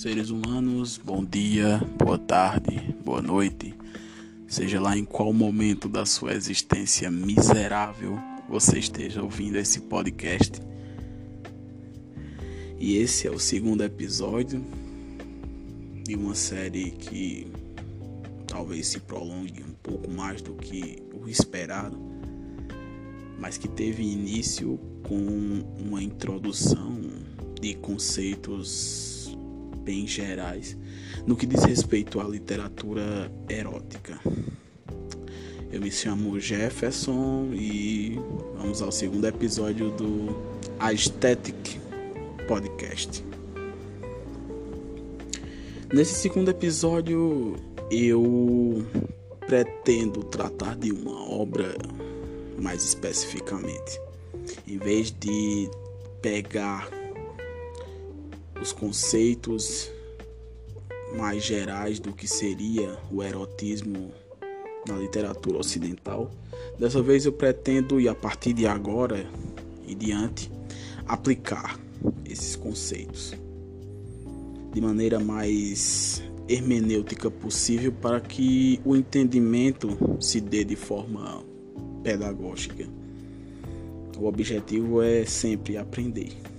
seres humanos, bom dia, boa tarde, boa noite. Seja lá em qual momento da sua existência miserável você esteja ouvindo esse podcast. E esse é o segundo episódio de uma série que talvez se prolongue um pouco mais do que o esperado, mas que teve início com uma introdução de conceitos bem gerais no que diz respeito à literatura erótica. Eu me chamo Jefferson e vamos ao segundo episódio do Aesthetic Podcast. Nesse segundo episódio eu pretendo tratar de uma obra mais especificamente. Em vez de pegar os conceitos mais gerais do que seria o erotismo na literatura ocidental. Dessa vez eu pretendo, e a partir de agora e diante, aplicar esses conceitos de maneira mais hermenêutica possível para que o entendimento se dê de forma pedagógica. O objetivo é sempre aprender.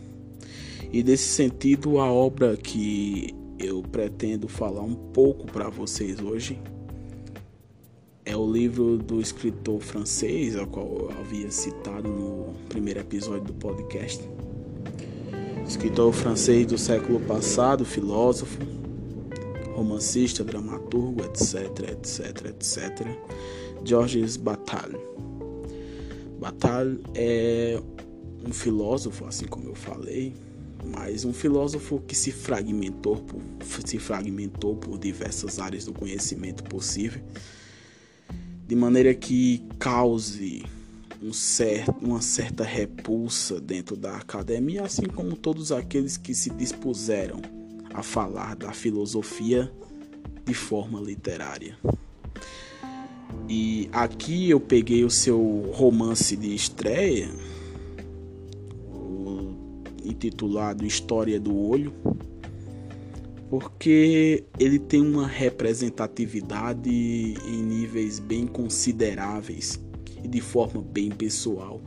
E nesse sentido, a obra que eu pretendo falar um pouco para vocês hoje é o livro do escritor francês, ao qual eu havia citado no primeiro episódio do podcast. Escritor francês do século passado, filósofo, romancista, dramaturgo, etc, etc, etc. Georges Bataille. Bataille é um filósofo, assim como eu falei, mas um filósofo que se fragmentou por, se fragmentou por diversas áreas do conhecimento possível, de maneira que cause um certo, uma certa repulsa dentro da academia, assim como todos aqueles que se dispuseram a falar da filosofia de forma literária. E aqui eu peguei o seu romance de estreia, intitulado História do Olho, porque ele tem uma representatividade em níveis bem consideráveis e de forma bem pessoal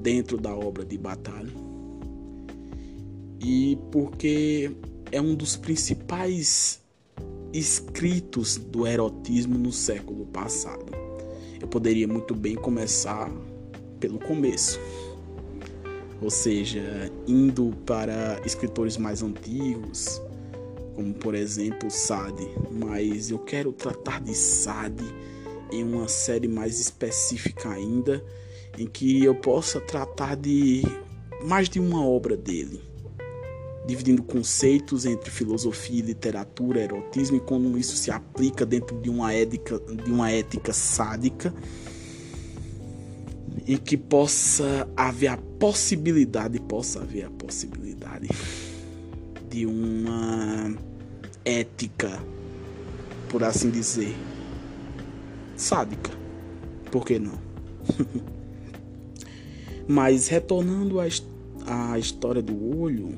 dentro da obra de Batalha. E porque é um dos principais escritos do erotismo no século passado. Eu poderia muito bem começar pelo começo ou seja, indo para escritores mais antigos, como por exemplo Sade, mas eu quero tratar de Sade em uma série mais específica ainda, em que eu possa tratar de mais de uma obra dele, dividindo conceitos entre filosofia, literatura, erotismo e como isso se aplica dentro de uma ética, de uma ética sádica em que possa haver a possibilidade, possa haver a possibilidade de uma ética, por assim dizer, sádica. Por que não? Mas retornando à, à história do olho,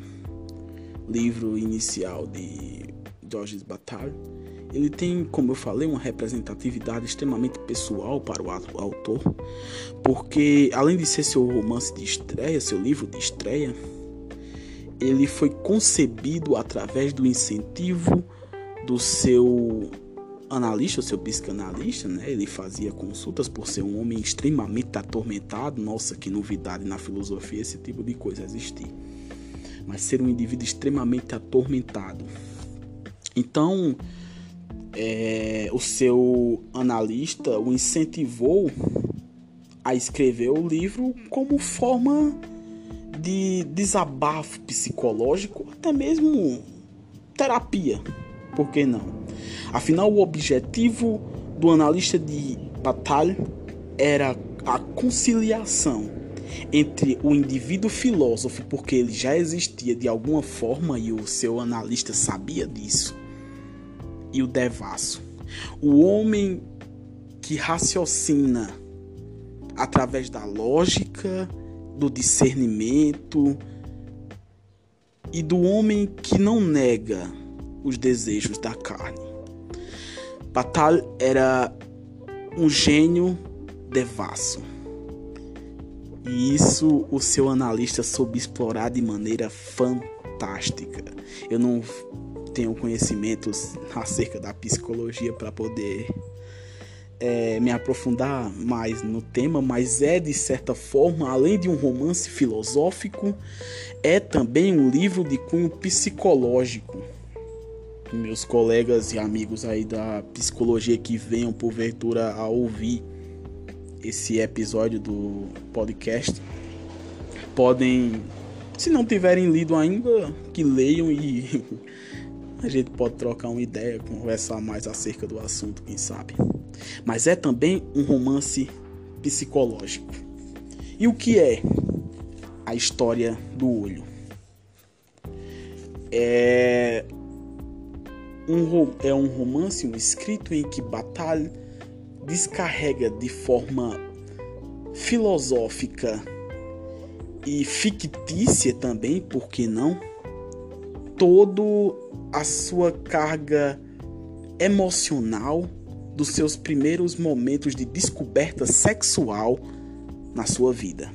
livro inicial de Georges Bataille, ele tem, como eu falei, uma representatividade extremamente pessoal para o autor, porque além de ser seu romance de estreia, seu livro de estreia, ele foi concebido através do incentivo do seu analista, o seu psicanalista, né? Ele fazia consultas por ser um homem extremamente atormentado. Nossa, que novidade na filosofia esse tipo de coisa existir. Mas ser um indivíduo extremamente atormentado. Então, é, o seu analista o incentivou a escrever o livro como forma de desabafo psicológico, até mesmo terapia, por que não? Afinal, o objetivo do analista de batalha era a conciliação entre o indivíduo filósofo, porque ele já existia de alguma forma e o seu analista sabia disso e o devasso. O homem que raciocina através da lógica, do discernimento e do homem que não nega os desejos da carne. Batal era um gênio devasso. E isso o seu analista soube explorar de maneira fantástica. Eu não tenho conhecimentos acerca da psicologia para poder é, me aprofundar mais no tema, mas é de certa forma, além de um romance filosófico, é também um livro de cunho psicológico. Meus colegas e amigos aí da psicologia que venham porventura a ouvir esse episódio do podcast podem, se não tiverem lido ainda, que leiam e a gente pode trocar uma ideia, conversar mais acerca do assunto, quem sabe. Mas é também um romance psicológico. E o que é a história do olho? É um, é um romance, um escrito em que Batalha descarrega de forma filosófica e fictícia também, por que não? Todo a sua carga emocional dos seus primeiros momentos de descoberta sexual na sua vida.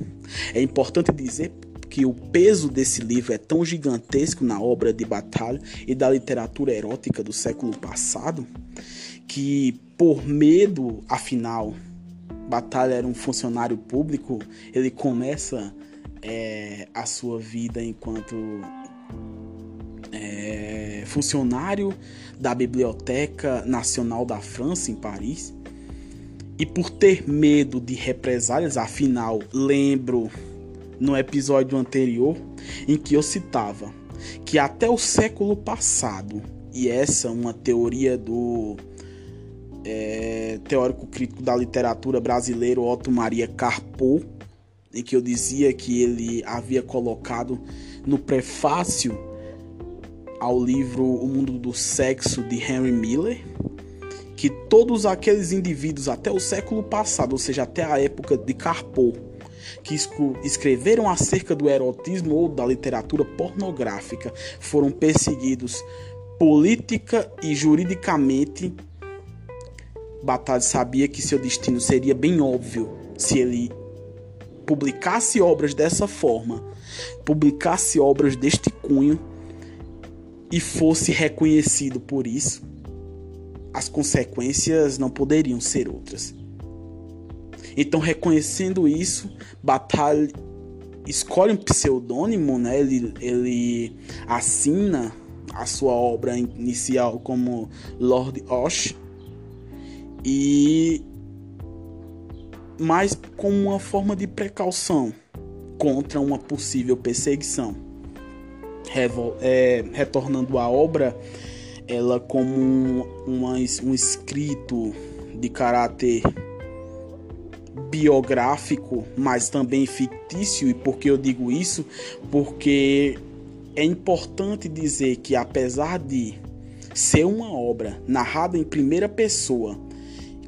É importante dizer que o peso desse livro é tão gigantesco na obra de Batalha e da literatura erótica do século passado que, por medo, afinal, Batalha era um funcionário público, ele começa é, a sua vida enquanto funcionário da Biblioteca Nacional da França, em Paris. E por ter medo de represálias, afinal, lembro no episódio anterior em que eu citava que até o século passado, e essa é uma teoria do é, teórico crítico da literatura brasileiro Otto Maria Carpo, em que eu dizia que ele havia colocado no prefácio ao livro O Mundo do Sexo de Henry Miller, que todos aqueles indivíduos até o século passado, ou seja, até a época de Carpo, que escreveram acerca do erotismo ou da literatura pornográfica, foram perseguidos política e juridicamente. Batalha sabia que seu destino seria bem óbvio se ele publicasse obras dessa forma, publicasse obras deste cunho e fosse reconhecido por isso, as consequências não poderiam ser outras. Então, reconhecendo isso, Batalha escolhe um pseudônimo, né? Ele, ele assina a sua obra inicial como Lord Osh e mais como uma forma de precaução contra uma possível perseguição é, retornando à obra, ela como um, um escrito de caráter biográfico, mas também fictício. E por que eu digo isso? Porque é importante dizer que apesar de ser uma obra narrada em primeira pessoa,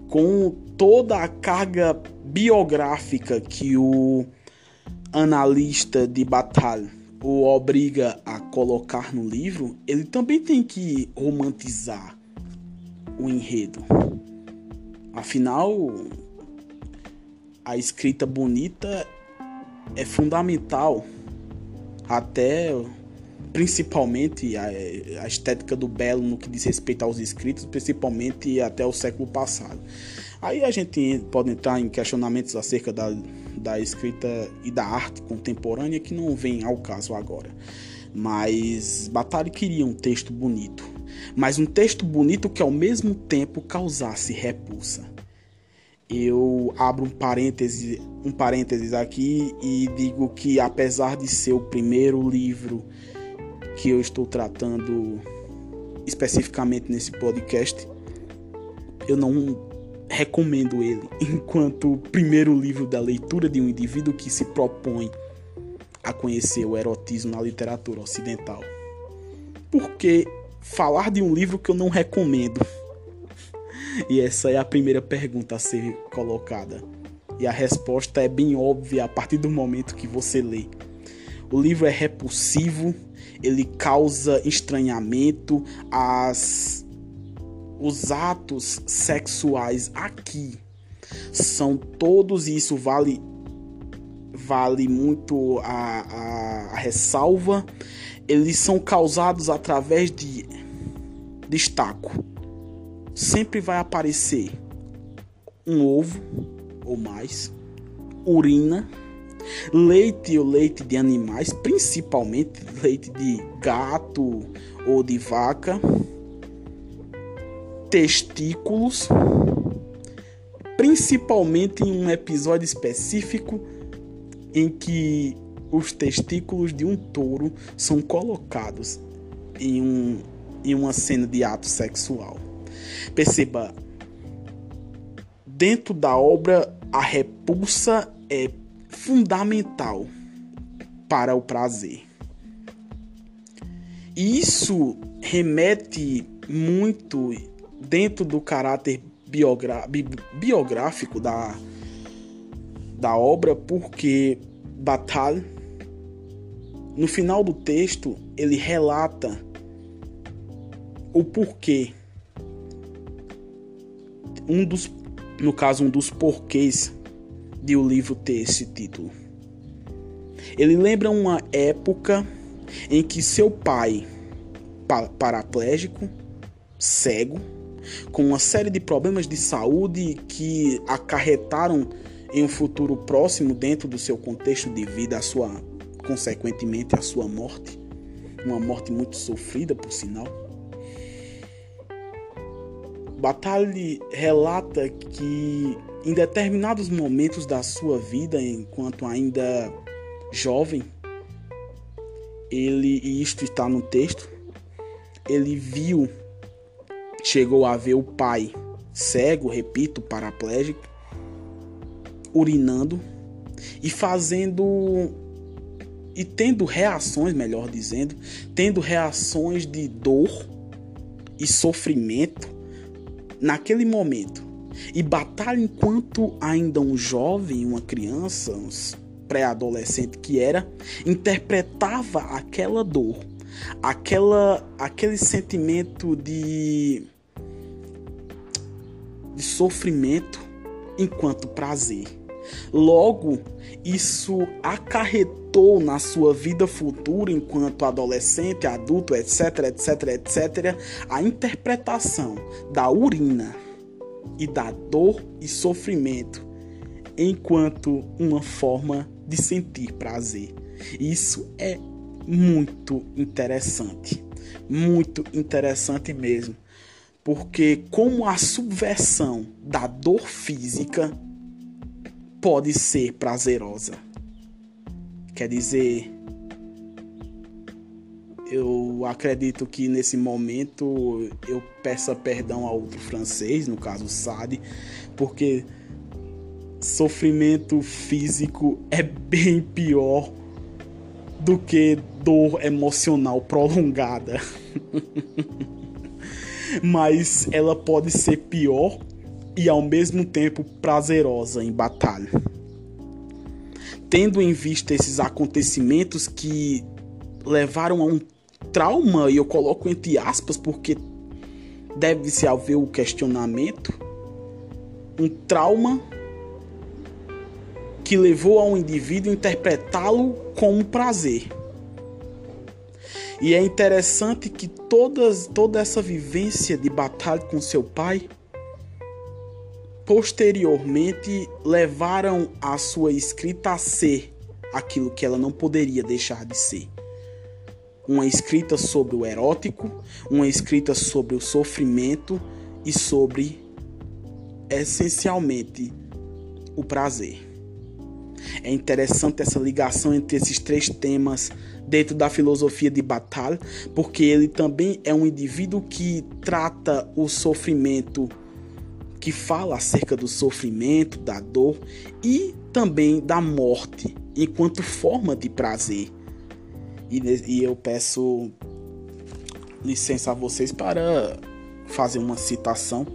com toda a carga biográfica que o analista de batalha o obriga a colocar no livro, ele também tem que romantizar o enredo. Afinal, a escrita bonita é fundamental até principalmente a, a, estética do belo no que diz respeito aos escritos, principalmente até o século passado. Aí a gente pode entrar em questionamentos acerca da, da escrita e da arte contemporânea que não vem ao caso agora. Mas Batalha queria um texto bonito, mas um texto bonito que ao mesmo tempo causasse repulsa. Eu abro um parêntese, um parênteses aqui e digo que apesar de ser o primeiro livro que eu estou tratando especificamente nesse podcast, eu não recomendo ele enquanto primeiro livro da leitura de um indivíduo que se propõe a conhecer o erotismo na literatura ocidental. Porque falar de um livro que eu não recomendo? E essa é a primeira pergunta a ser colocada. E a resposta é bem óbvia a partir do momento que você lê. O livro é repulsivo, ele causa estranhamento, as os atos sexuais aqui. São todos e isso vale vale muito a, a, a ressalva eles são causados através de destaco. Sempre vai aparecer um ovo ou mais urina leite ou leite de animais, principalmente leite de gato ou de vaca, testículos, principalmente em um episódio específico em que os testículos de um touro são colocados em, um, em uma cena de ato sexual. Perceba, dentro da obra, a repulsa é fundamental para o prazer. E isso remete muito dentro do caráter biográfico da, da obra, porque Batal, no final do texto, ele relata o porquê. Um dos, no caso, um dos porquês de o livro ter esse título. Ele lembra uma época em que seu pai, paraplégico, cego, com uma série de problemas de saúde que acarretaram em um futuro próximo dentro do seu contexto de vida a sua consequentemente a sua morte, uma morte muito sofrida por sinal. Batalha relata que em determinados momentos da sua vida, enquanto ainda jovem, ele, e isto está no texto, ele viu, chegou a ver o pai cego, repito, paraplégico, urinando e fazendo e tendo reações, melhor dizendo, tendo reações de dor e sofrimento naquele momento e batalha enquanto ainda um jovem, uma criança, um pré-adolescente que era, interpretava aquela dor, aquela, aquele sentimento de, de sofrimento enquanto prazer. Logo, isso acarretou na sua vida futura, enquanto adolescente, adulto, etc, etc, etc, a interpretação da urina e da dor e sofrimento, enquanto uma forma de sentir prazer. Isso é muito interessante, muito interessante mesmo, porque como a subversão da dor física pode ser prazerosa. Quer dizer, eu acredito que nesse momento eu peça perdão ao outro francês, no caso Sade, porque sofrimento físico é bem pior do que dor emocional prolongada. Mas ela pode ser pior e ao mesmo tempo prazerosa em batalha. Tendo em vista esses acontecimentos que levaram a um trauma, e eu coloco entre aspas porque deve-se haver o questionamento, um trauma que levou a um indivíduo interpretá-lo como prazer. E é interessante que todas, toda essa vivência de batalha com seu pai posteriormente levaram a sua escrita a ser aquilo que ela não poderia deixar de ser uma escrita sobre o erótico, uma escrita sobre o sofrimento e sobre essencialmente o prazer. É interessante essa ligação entre esses três temas dentro da filosofia de Batal, porque ele também é um indivíduo que trata o sofrimento, que fala acerca do sofrimento, da dor e também da morte, enquanto forma de prazer. E, e eu peço licença a vocês para fazer uma citação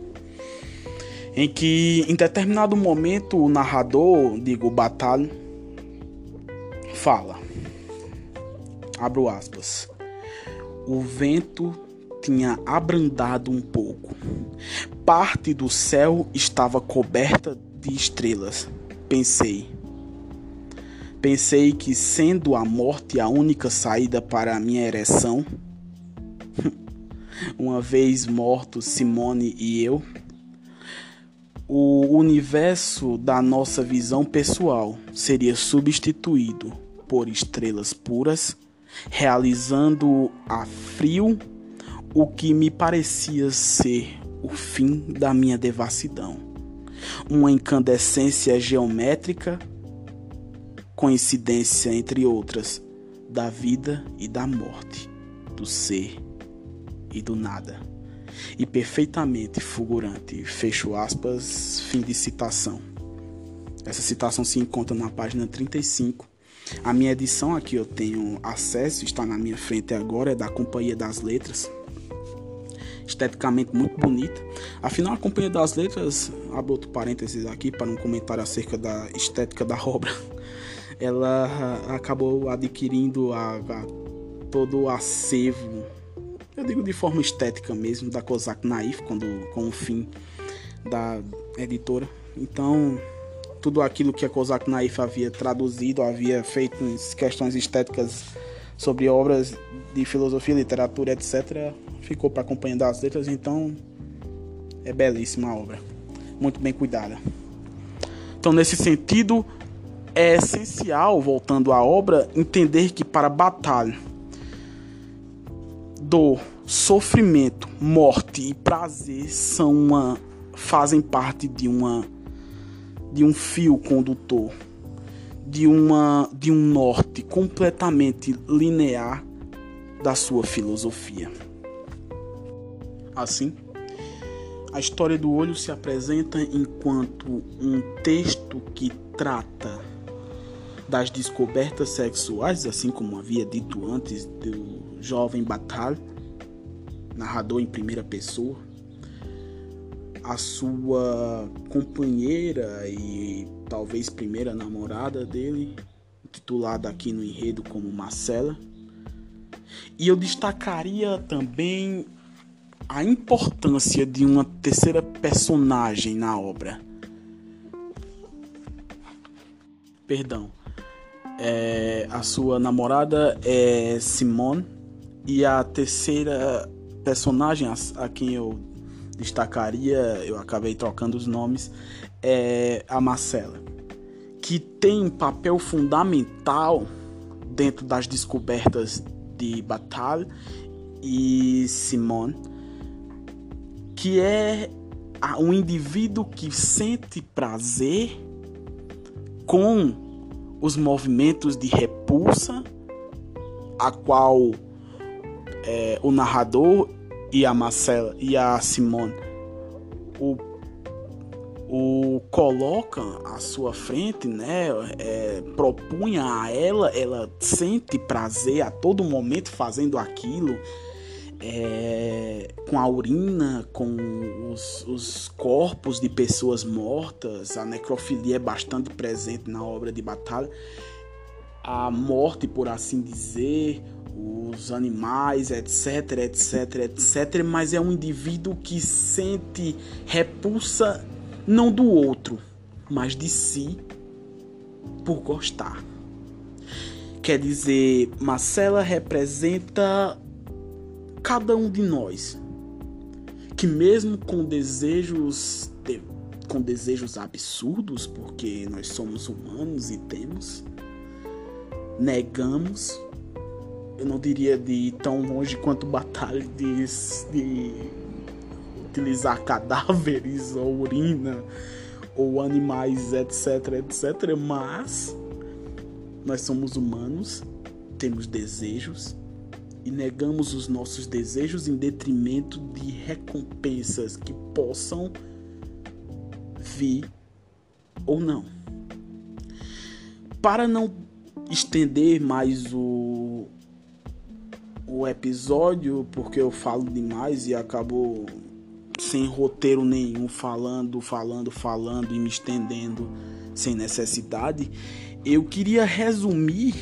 em que em determinado momento o narrador, digo, Batalha, fala: Abro aspas. O vento tinha abrandado um pouco. Parte do céu estava coberta de estrelas. Pensei. Pensei que, sendo a morte a única saída para a minha ereção, uma vez mortos Simone e eu, o universo da nossa visão pessoal seria substituído por estrelas puras, realizando a frio o que me parecia ser o fim da minha devassidão. Uma incandescência geométrica, coincidência entre outras, da vida e da morte, do ser e do nada e perfeitamente fulgurante. Fecho aspas, fim de citação. Essa citação se encontra na página 35. A minha edição aqui eu tenho acesso, está na minha frente agora, é da Companhia das Letras. Esteticamente muito bonita. Afinal, a Companhia das Letras, abro outro parênteses aqui para um comentário acerca da estética da obra. Ela acabou adquirindo a, a todo o acervo eu digo de forma estética mesmo, da Kozak Naif, quando, com o fim da editora. Então, tudo aquilo que a Kozak Naif havia traduzido, havia feito questões estéticas sobre obras de filosofia, literatura, etc., ficou para a Companhia das Letras, então é belíssima a obra, muito bem cuidada. Então, nesse sentido, é essencial, voltando à obra, entender que para batalha dor, sofrimento, morte e prazer são uma fazem parte de uma de um fio condutor, de uma de um norte completamente linear da sua filosofia. Assim, a história do olho se apresenta enquanto um texto que trata das descobertas sexuais, assim como havia dito antes do jovem Batal, narrador em primeira pessoa, a sua companheira e talvez primeira namorada dele, titulada aqui no enredo como Marcela. E eu destacaria também a importância de uma terceira personagem na obra. Perdão, é, a sua namorada é Simone. E a terceira personagem a, a, quem eu destacaria, eu acabei trocando os nomes, é a Marcela, que tem um papel fundamental dentro das descobertas de Batal e Simone, que é um indivíduo que sente prazer com os movimentos de repulsa, a qual é, o narrador e a Marcela e a Simone o, o colocam à sua frente, né? É, propunha a ela, ela sente prazer a todo momento fazendo aquilo é, com a urina, com os, os, corpos de pessoas mortas, a necrofilia é bastante presente na obra de Batalha, a morte, por assim dizer, os animais, etc, etc, etc, mas é um indivíduo que sente repulsa não do outro, mas de si por gostar. Quer dizer, Marcela representa cada um de nós que mesmo com desejos com desejos absurdos, porque nós somos humanos e temos, negamos, eu não diria de tão longe quanto batalha de, de utilizar cadáveres ou urina ou animais, etc, etc, mas nós somos humanos, temos desejos, e negamos os nossos desejos em detrimento de recompensas que possam vir ou não. Para não estender mais o, o episódio, porque eu falo demais e acabo sem roteiro nenhum, falando, falando, falando e me estendendo sem necessidade, eu queria resumir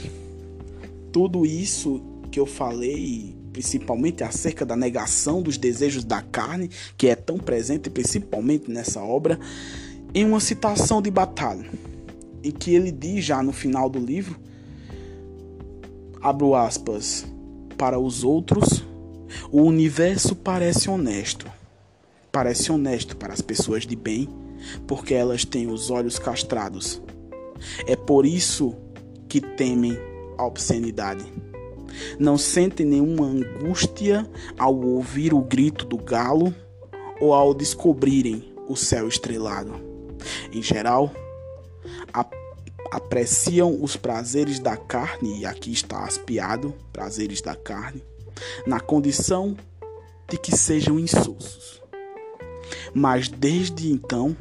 tudo isso que eu falei, principalmente acerca da negação dos desejos da carne, que é tão presente principalmente nessa obra, em uma citação de Batalha, em que ele diz já no final do livro, abro aspas, para os outros, o universo parece honesto. Parece honesto para as pessoas de bem, porque elas têm os olhos castrados. É por isso que temem a obscenidade. Não sentem nenhuma angústia ao ouvir o grito do galo ou ao descobrirem o céu estrelado. Em geral, apreciam os prazeres da carne, e aqui está aspiado, prazeres da carne, na condição de que sejam insulsos. Mas desde então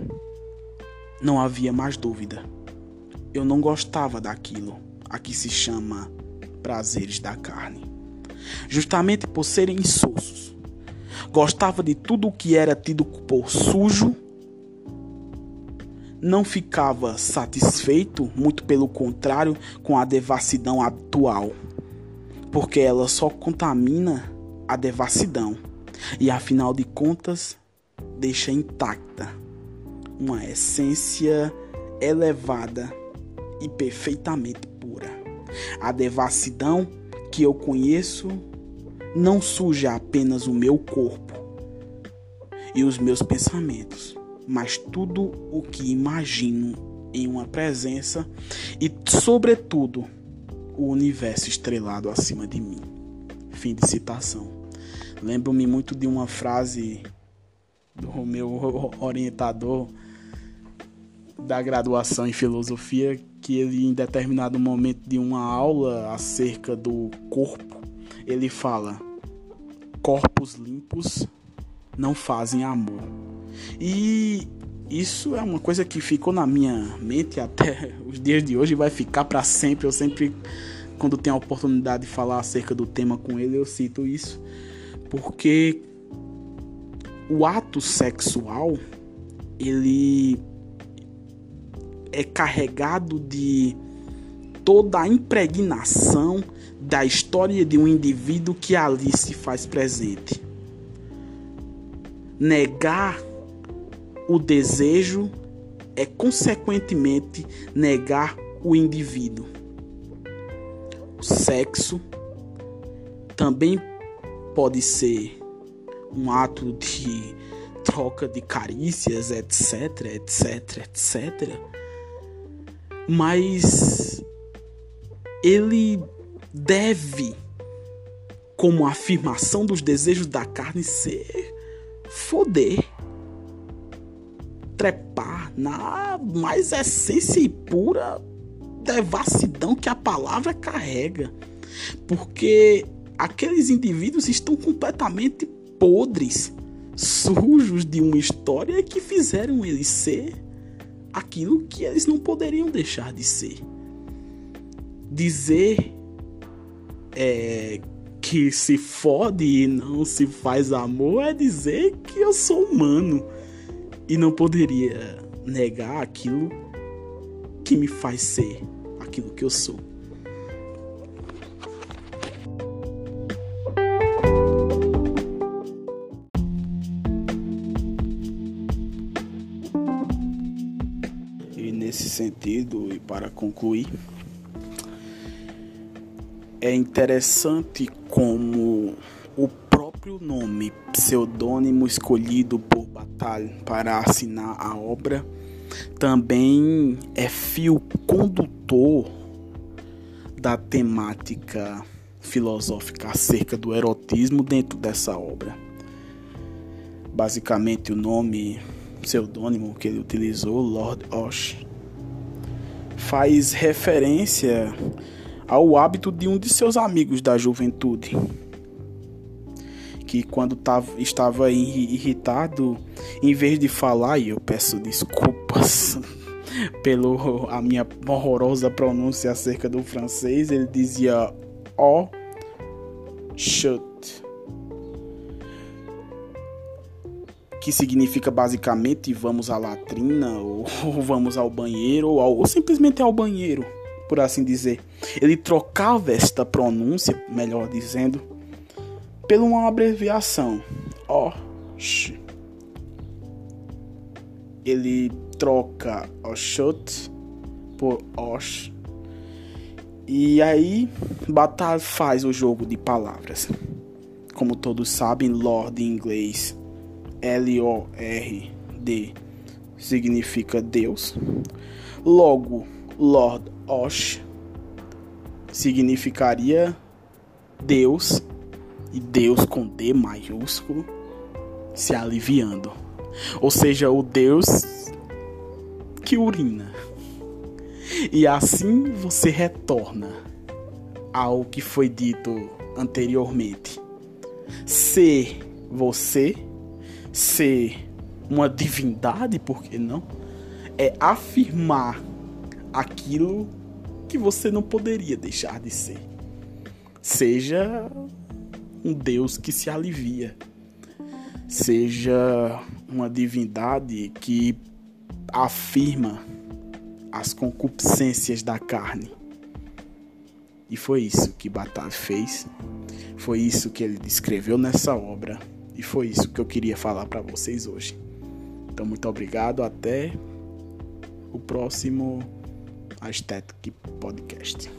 não havia mais dúvida. Eu não gostava daquilo a que se chama prazeres da carne. Justamente por serem insulsos. Gostava de tudo o que era tido por sujo não ficava satisfeito, muito pelo contrário, com a devassidão atual, porque ela só contamina a devassidão e, afinal de contas, deixa intacta uma essência elevada e perfeitamente. A devassidão que eu conheço não suja apenas o meu corpo e os meus pensamentos mas tudo o que imagino em uma presença e, sobretudo, o universo estrelado acima de mim. Fim de citação. Lembro-me muito de uma frase do meu orientador da graduação em filosofia que ele em determinado momento de uma aula acerca do corpo, ele fala: corpos limpos não fazem amor. E isso é uma coisa que ficou na minha mente até os dias de hoje e vai ficar para sempre. Eu sempre, quando tenho a oportunidade de falar acerca do tema com ele, eu cito isso, porque o ato sexual ele é carregado de toda a impregnação da história de um indivíduo que ali se faz presente. Negar o desejo é, consequentemente, negar o indivíduo. O sexo também pode ser um ato de troca de carícias, etc, etc, etc. Mas ele deve, como afirmação dos desejos da carne, ser foder trepar na mais essência e pura devassidão que a palavra carrega. Porque aqueles indivíduos estão completamente podres, sujos de uma história que fizeram eles ser aquilo que eles não poderiam deixar de ser. Dizer é, que se fode e não se faz amor é dizer que eu sou humano e não poderia negar aquilo que me faz ser aquilo que eu sou. Sentido, e para concluir, é interessante como o próprio nome pseudônimo escolhido por Bataille para assinar a obra também é fio condutor da temática filosófica acerca do erotismo dentro dessa obra. Basicamente, o nome pseudônimo que ele utilizou, Lord Osh, faz referência ao hábito de um de seus amigos da juventude que quando tava, estava irritado, em vez de falar, e eu peço desculpas pelo a minha horrorosa pronúncia acerca do francês, ele dizia ó chut que significa basicamente vamos à latrina ou, ou vamos ao banheiro ou, ou simplesmente ao banheiro por assim dizer. Ele trocava esta pronúncia, melhor dizendo, por uma abreviação, Osh. Ele troca Oshut por Osh. E aí, Batalha faz o jogo de palavras. Como todos sabem, Lord em inglês L-O-R-D significa Deus. Logo, Lord Osh significaria Deus e Deus com D maiúsculo se aliviando. Ou seja, o Deus que urina. E assim você retorna ao que foi dito anteriormente. Ser você, ser uma divindade, por que não? É afirmar aquilo que você não poderia deixar de ser. Seja um Deus que se alivia, seja uma divindade que afirma as concupiscências da carne. E foi isso que Batalha fez, foi isso que ele descreveu nessa obra, e foi isso que eu queria falar para vocês hoje. Então, muito obrigado, até o próximo Aesthetic Podcast.